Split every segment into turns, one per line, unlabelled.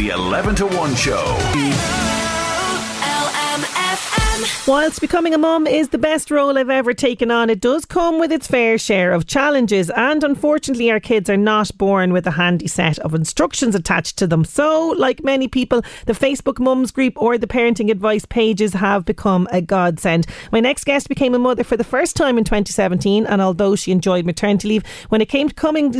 The 11 to 1 show.
Whilst becoming a mum is the best role I've ever taken on, it does come with its fair share of challenges, and unfortunately, our kids are not born with a handy set of instructions attached to them. So, like many people, the Facebook Mums group or the parenting advice pages have become a godsend. My next guest became a mother for the first time in 2017, and although she enjoyed maternity leave, when it came to coming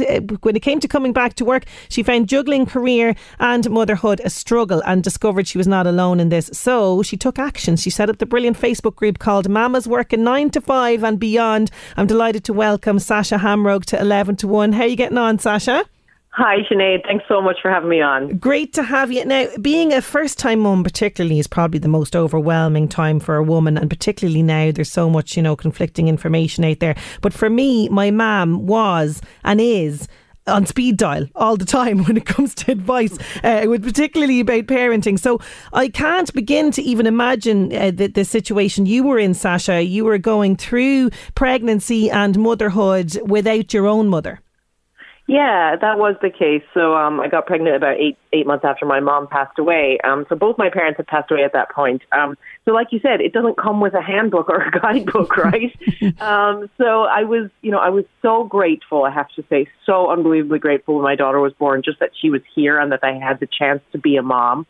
when it came to coming back to work, she found juggling career and motherhood a struggle, and discovered she was not alone in this. So she took action. She set up the brilliant Facebook group called Mama's Working 9 to 5 and Beyond. I'm delighted to welcome Sasha Hamrogue to 11 to 1. How are you getting on, Sasha?
Hi, Sinead. Thanks so much for having me on.
Great to have you. Now, being a first time mum, particularly, is probably the most overwhelming time for a woman, and particularly now there's so much, you know, conflicting information out there. But for me, my mum was and is on speed dial all the time when it comes to advice, uh, with particularly about parenting. So I can't begin to even imagine uh, the, the situation you were in, Sasha. You were going through pregnancy and motherhood without your own mother.
Yeah, that was the case. So um, I got pregnant about eight eight months after my mom passed away. Um, so both my parents had passed away at that point. Um, so like you said, it doesn't come with a handbook or a guidebook, right? um, so I was, you know, I was so grateful. I have to say, so unbelievably grateful when my daughter was born, just that she was here and that I had the chance to be a mom.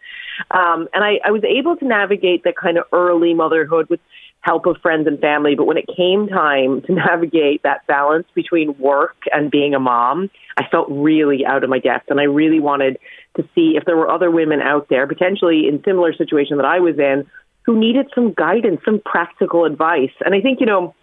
Um, and I, I was able to navigate that kind of early motherhood with help of friends and family. But when it came time to navigate that balance between work and being a mom, I felt really out of my depth. And I really wanted to see if there were other women out there, potentially in similar situation that I was in, who needed some guidance, some practical advice. And I think, you know,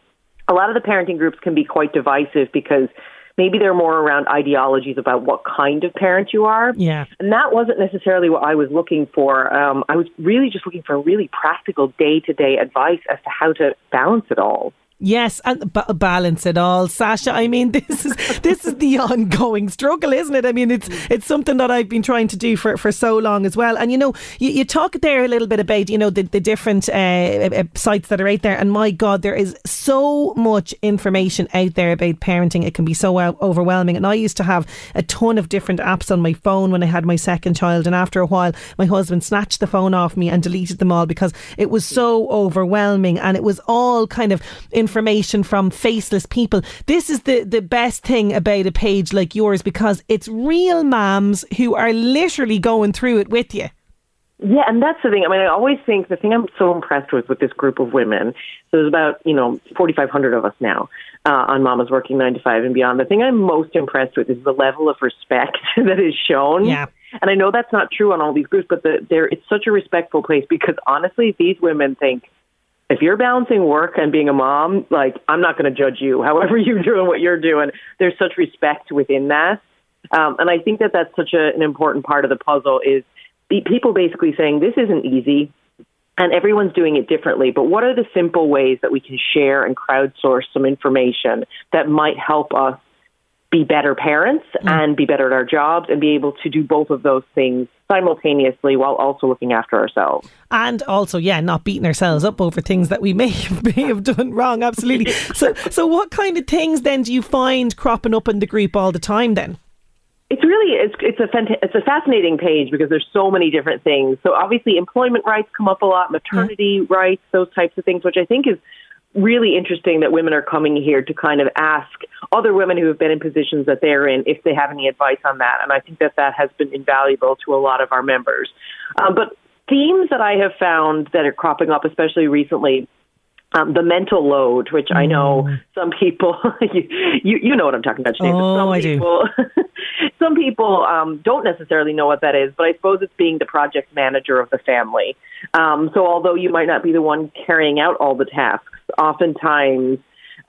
a lot of the parenting groups can be quite divisive because maybe they're more around ideologies about what kind of parent you are.
Yeah.
And that wasn't necessarily what I was looking for. Um, I was really just looking for really practical day to day advice as to how to balance it all.
Yes, and balance it all, Sasha. I mean, this is this is the ongoing struggle, isn't it? I mean, it's it's something that I've been trying to do for, for so long as well. And you know, you, you talk there a little bit about you know the the different uh, uh, sites that are out there, and my God, there is so much information out there about parenting. It can be so overwhelming. And I used to have a ton of different apps on my phone when I had my second child, and after a while, my husband snatched the phone off me and deleted them all because it was so overwhelming, and it was all kind of in information from faceless people. This is the, the best thing about a page like yours because it's real moms who are literally going through it with you.
Yeah, and that's the thing. I mean, I always think the thing I'm so impressed with with this group of women. So there's about you know 4,500 of us now uh, on Mama's Working Nine to Five and Beyond. The thing I'm most impressed with is the level of respect that is shown.
Yeah.
And I know that's not true on all these groups, but the, there it's such a respectful place because honestly, these women think if you're balancing work and being a mom, like I'm not going to judge you. However you're doing what you're doing, there's such respect within that, um, and I think that that's such a, an important part of the puzzle. Is people basically saying this isn't easy, and everyone's doing it differently. But what are the simple ways that we can share and crowdsource some information that might help us be better parents mm. and be better at our jobs and be able to do both of those things simultaneously while also looking after ourselves.
And also, yeah, not beating ourselves up over things that we may have, may have done wrong. Absolutely. so, so what kind of things then do you find cropping up in the group all the time then?
It's really it's it's a fant- it's a fascinating page because there's so many different things. So obviously employment rights come up a lot, maternity rights, those types of things, which I think is really interesting that women are coming here to kind of ask other women who have been in positions that they're in if they have any advice on that. And I think that that has been invaluable to a lot of our members. Um, but themes that I have found that are cropping up, especially recently, um, the mental load, which I know
Mm.
some people, you, you, you know what I'm talking about,
Oh,
some
I do.
some people um, don't necessarily know what that is, but I suppose it's being the project manager of the family. Um, so although you might not be the one carrying out all the tasks, oftentimes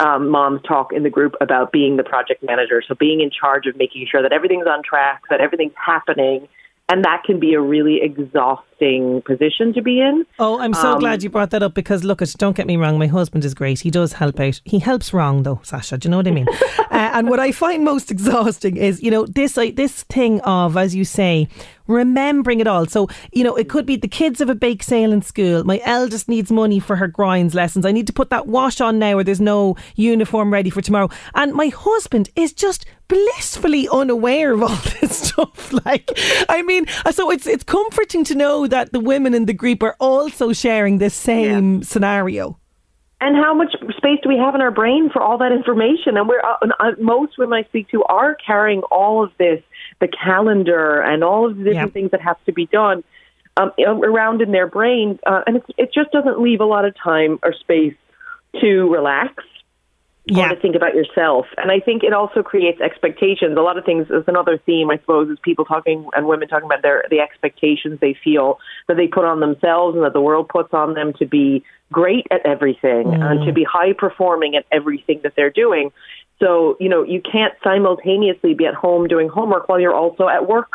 um, moms talk in the group about being the project manager. So being in charge of making sure that everything's on track, that everything's happening. And that can be a really exhausting position to be in.
Oh, I'm so
Um,
glad you brought that up because look, it, don't get me wrong, my husband is great. He does help out. He helps wrong though, Sasha. Do you know what I mean? uh, and what I find most exhausting is, you know, this this thing of, as you say, remembering it all. So, you know, it could be the kids have a bake sale in school. My eldest needs money for her grinds lessons. I need to put that wash on now, or there's no uniform ready for tomorrow. And my husband is just blissfully unaware of all this stuff. Like, I mean, so it's it's comforting to know that the women in the group are also sharing this same scenario.
and how much space do we have in our brain for all that information? And we're uh, uh, most women I speak to are carrying all of this, the calendar and all of the different
Yep.
things that have to be done um, around in their brain, uh, and it, it just doesn't leave a lot of time or space to relax
Yeah.
or to think about yourself. And I think it also creates expectations. A lot of things is another theme, I suppose, is people talking and women talking about their the expectations they feel that they put on themselves and that the world puts on them to be great at everything and to be high performing at everything that they're doing. So, you know, you can't simultaneously be at home doing homework while you're also at work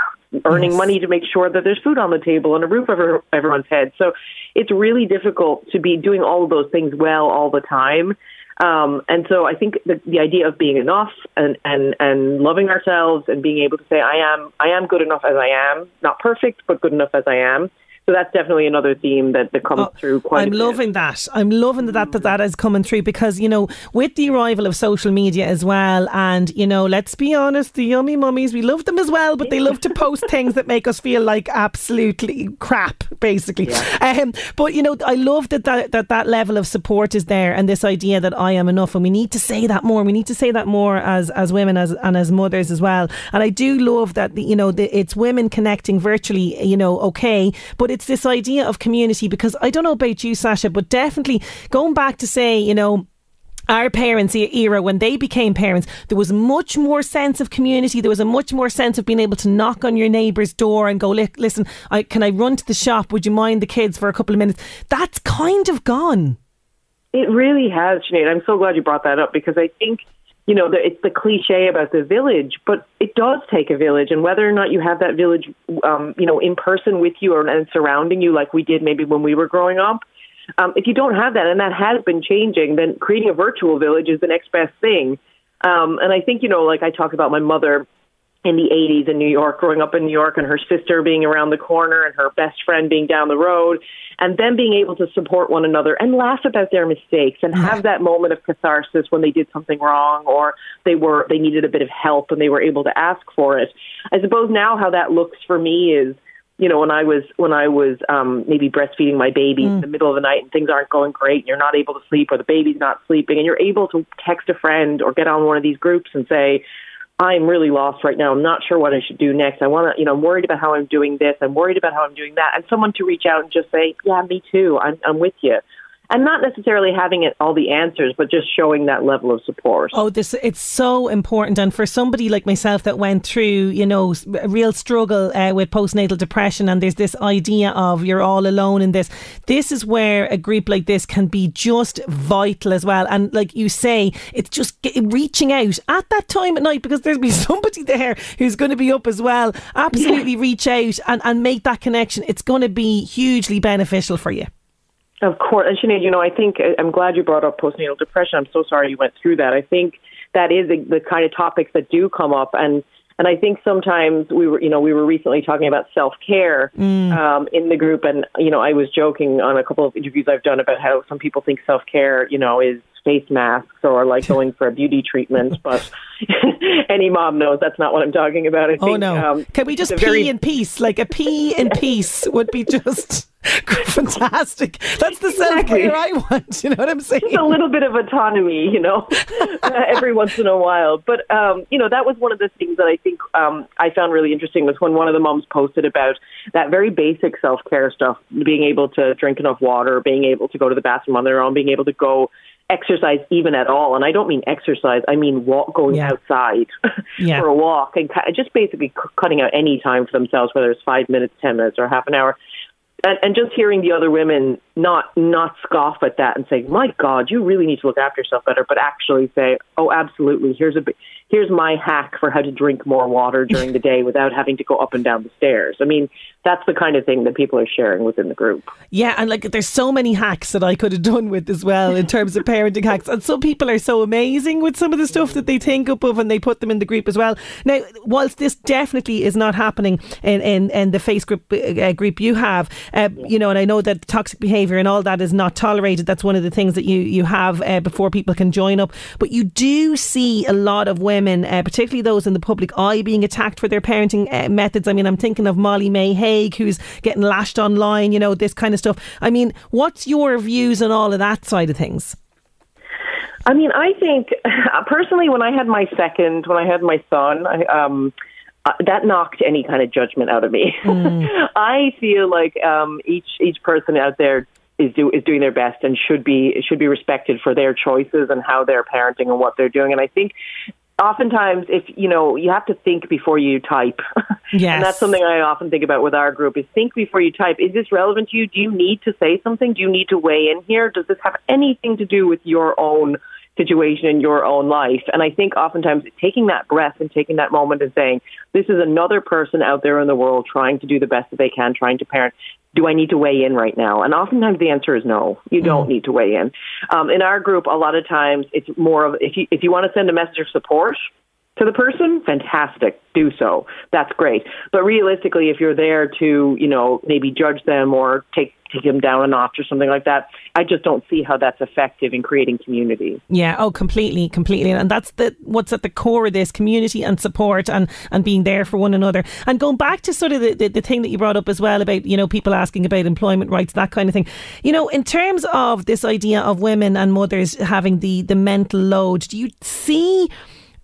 earning
Yes.
money to make sure that there's food on the table and a roof over everyone's head. So it's really difficult to be doing all of those things well all the time. Um, and so I think the, the idea of being enough and, and, and loving ourselves and being able to say, I am, I am good enough as I am, not perfect, but good enough as I am. So that's definitely another theme that, that comes
Oh,
through quite
I'm
a bit.
loving that. I'm loving that, that that is coming through because you know with the arrival of social media as well, and you know let's be honest, the yummy mummies we love them as well, but they love to post things that make us feel like absolutely crap, basically. Um, but you know I love that, that that that level of support is there, and this idea that I am enough, and we need to say that more. We need to say that more as as women as and as mothers as well. And I do love that the, you know the, it's women connecting virtually, you know, okay, but it's this idea of community because I don't know about you, Sasha, but definitely going back to say, you know, our parents' era, when they became parents, there was much more sense of community. There was a much more sense of being able to knock on your neighbour's door and go, "Li- listen, I, can I run to the shop? Would you mind the kids for a couple of minutes? That's kind of gone.
It really has, Sinead. I'm so glad you brought that up because I think, you know, it's the cliche about the village, but it does take a village. And whether or not you have that village, um, you know, in person with you or and surrounding you, like we did maybe when we were growing up, um, if you don't have that, and that has been changing, then creating a virtual village is the next best thing. Um, and I think, you know, like I talk about my mother in the 80s in New York, growing up in New York, and her sister being around the corner and her best friend being down the road, and them being able to support one another and laugh about their mistakes and have that moment of catharsis when they did something wrong or they were they needed a bit of help and they were able to ask for it. I suppose now how that looks for me is you know, when I was when I was um, maybe breastfeeding my baby in the middle of the night and things aren't going great, and you're not able to sleep, or the baby's not sleeping, and you're able to text a friend or get on one of these groups and say, "I'm really lost right now. I'm not sure what I should do next. I want to, you know, I'm worried about how I'm doing this. I'm worried about how I'm doing that." And someone to reach out and just say, "Yeah, me too. I'm I'm with you." And not necessarily having it all the answers, but just showing that level of support.
Oh, this it's so important, and for somebody like myself that went through, you know, s- a real struggle uh, with postnatal depression, and there's this idea of you're all alone in this. This is where a group like this can be just vital as well. And like you say, it's just get, reaching out at that time at night because there's be somebody there who's going to be up as well. Absolutely, reach out and and make that connection. It's going to be hugely beneficial for you.
Of course, and Sinead, you know, I think uh, I'm glad you brought up postnatal depression. I'm so sorry you went through that. I think that is the, the kind of topics that do come up, and and I think sometimes we were, you know, we were recently talking about self care um, in the group, and you know, I was joking on a couple of interviews I've done about how some people think self care, you know, is face masks or like going for a beauty treatment, but any mom knows that's not what I'm talking about. I
oh
think,
no!
um,
Can we just pee
very-
in peace? Like a pee in peace would be just fantastic. That's the self care I want. You know what I'm saying?
Just a little bit of autonomy, you know, every once in a while. But um, you know, that was one of the things that I think um, I found really interesting was when one of the moms posted about that very basic self care stuff, being able to drink enough water, being able to go to the bathroom on their own, being able to go exercise even at all. And I don't mean exercise; I mean walk, going
Yeah.
outside
Yeah.
for a walk and just basically c- cutting out any time for themselves, whether it's five minutes, ten minutes, or half an hour and, and just hearing the other women not not scoff at that and say, "My God, you really need to look after yourself better," but actually say, "Oh, absolutely. Here's a here's my hack for how to drink more water during the day without having to go up and down the stairs." I mean, that's the kind of thing that people are sharing within the group.
Yeah, and like there's so many hacks that I could have done with as well in terms of parenting hacks. And some people are so amazing with some of the stuff that they think up of and they put them in the group as well. Now, whilst this definitely is not happening in, in, in the face group uh, group you have, uh, you know, and I know that toxic behaviour and all that is not tolerated. That's one of the things that you, you have uh, before people can join up. But you do see a lot of women, uh, particularly those in the public eye, being attacked for their parenting uh, methods. I mean, I'm thinking of Molly-Mae Hague, who's getting lashed online, you know, this kind of stuff. I mean, what's your views on all of that side of things?
I mean, I think personally, when I had my second, when I had my son, I, um, uh, that knocked any kind of judgment out of me. I feel like um, each each person out there is do is doing their best and should be should be respected for their choices and how they're parenting and what they're doing. And I think oftentimes if you know you have to think before you type.
Yes.
and that's something i often think about with our group is think before you type. Is this relevant to you? Do you need to say something? Do you need to weigh in here? Does this have anything to do with your own situation in your own life and i think oftentimes taking that breath and taking that moment and saying this is another person out there in the world trying to do the best that they can trying to parent do I need to weigh in right now? And oftentimes the answer is no. You don't need to weigh in. Um, in our group, a lot of times it's more of if you if you want to send a message of support to the person, fantastic, do so. That's great. But realistically, if you're there to you know maybe judge them or take take them down a notch or something like that, I just don't see how that's effective in creating community.
Yeah, oh, completely, completely, and that's the what's at the core of this community and support and and being there for one another. And going back to sort of the, the, the thing that you brought up as well about you know people asking about employment rights, that kind of thing. You know, in terms of this idea of women and mothers having the the mental load, do you see?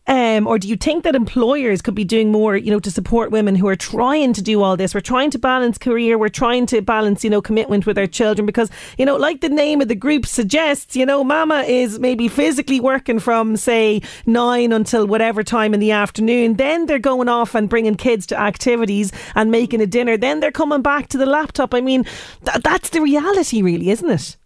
Um, or do you think that employers could be doing more, you know, to support women who are trying to do all this? We're trying to balance career, we're trying to balance, you know, commitment with our children because, you know, like the name of the group suggests, you know, mama is maybe physically working from, say, nine until whatever time in the afternoon. Then they're going off and bringing kids to activities and making a dinner. Then they're coming back to the laptop. I mean, th- that's the reality, really, isn't it?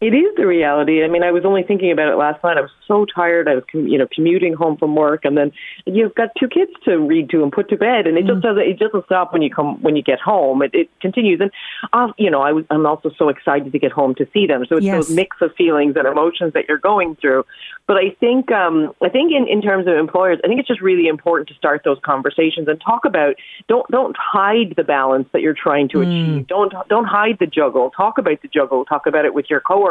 It is the reality. I mean, I was only thinking about it last night. I was so tired. I was, com- you know, commuting home from work, and then you've got two kids to read to and put to bed, and it just doesn't. It doesn't stop when you come when you get home. It, it continues, and uh, you know, I was. I'm also so excited to get home to see them. So it's
Yes.
those mix of feelings and emotions that you're going through. But I think, um, I think in, in terms of employers, I think it's just really important to start those conversations and talk about. Don't don't hide the balance that you're trying to achieve. Don't don't hide the juggle. Talk about the juggle. Talk about it with your coworkers.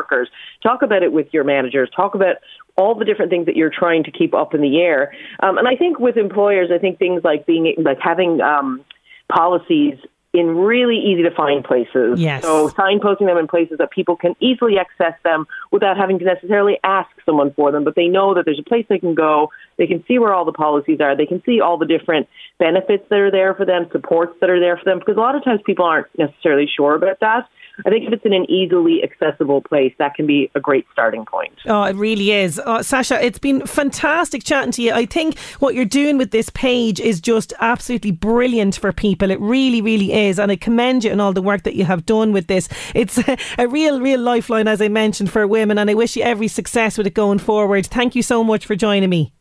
Talk about it with your managers. Talk about all the different things that you're trying to keep up in the air. Um, and I think with employers, I think things like being like having um, policies in really easy to find places.
Yes.
So signposting them in places that people can easily access them without having to necessarily ask someone for them, but they know that there's a place they can go. They can see where all the policies are. They can see all the different benefits that are there for them, supports that are there for them, because a lot of times people aren't necessarily sure about that. I think if it's in an easily accessible place, that can be a great starting point.
Oh, it really is. Oh, Sasha, it's been fantastic chatting to you. I think what you're doing with this page is just absolutely brilliant for people. It really, really is. And I commend you and all the work that you have done with this. It's a, a real, real lifeline, as I mentioned, for women. And I wish you every success with it going forward. Thank you so much for joining me.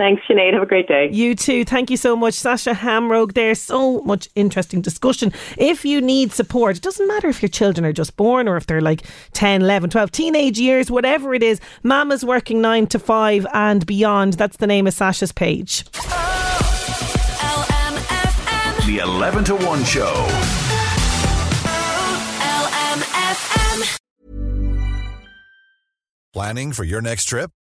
Thanks, Sinead. Have a great day.
You too. Thank you so much, Sasha Hamrogue. There's so much interesting discussion. If you need support, it doesn't matter if your children are just born or if they're like 10, 11, 12, teenage years, whatever it is. Mama's working nine to five and beyond. That's the name of Sasha's page.
The 11 to 1 show.
Planning for your next trip?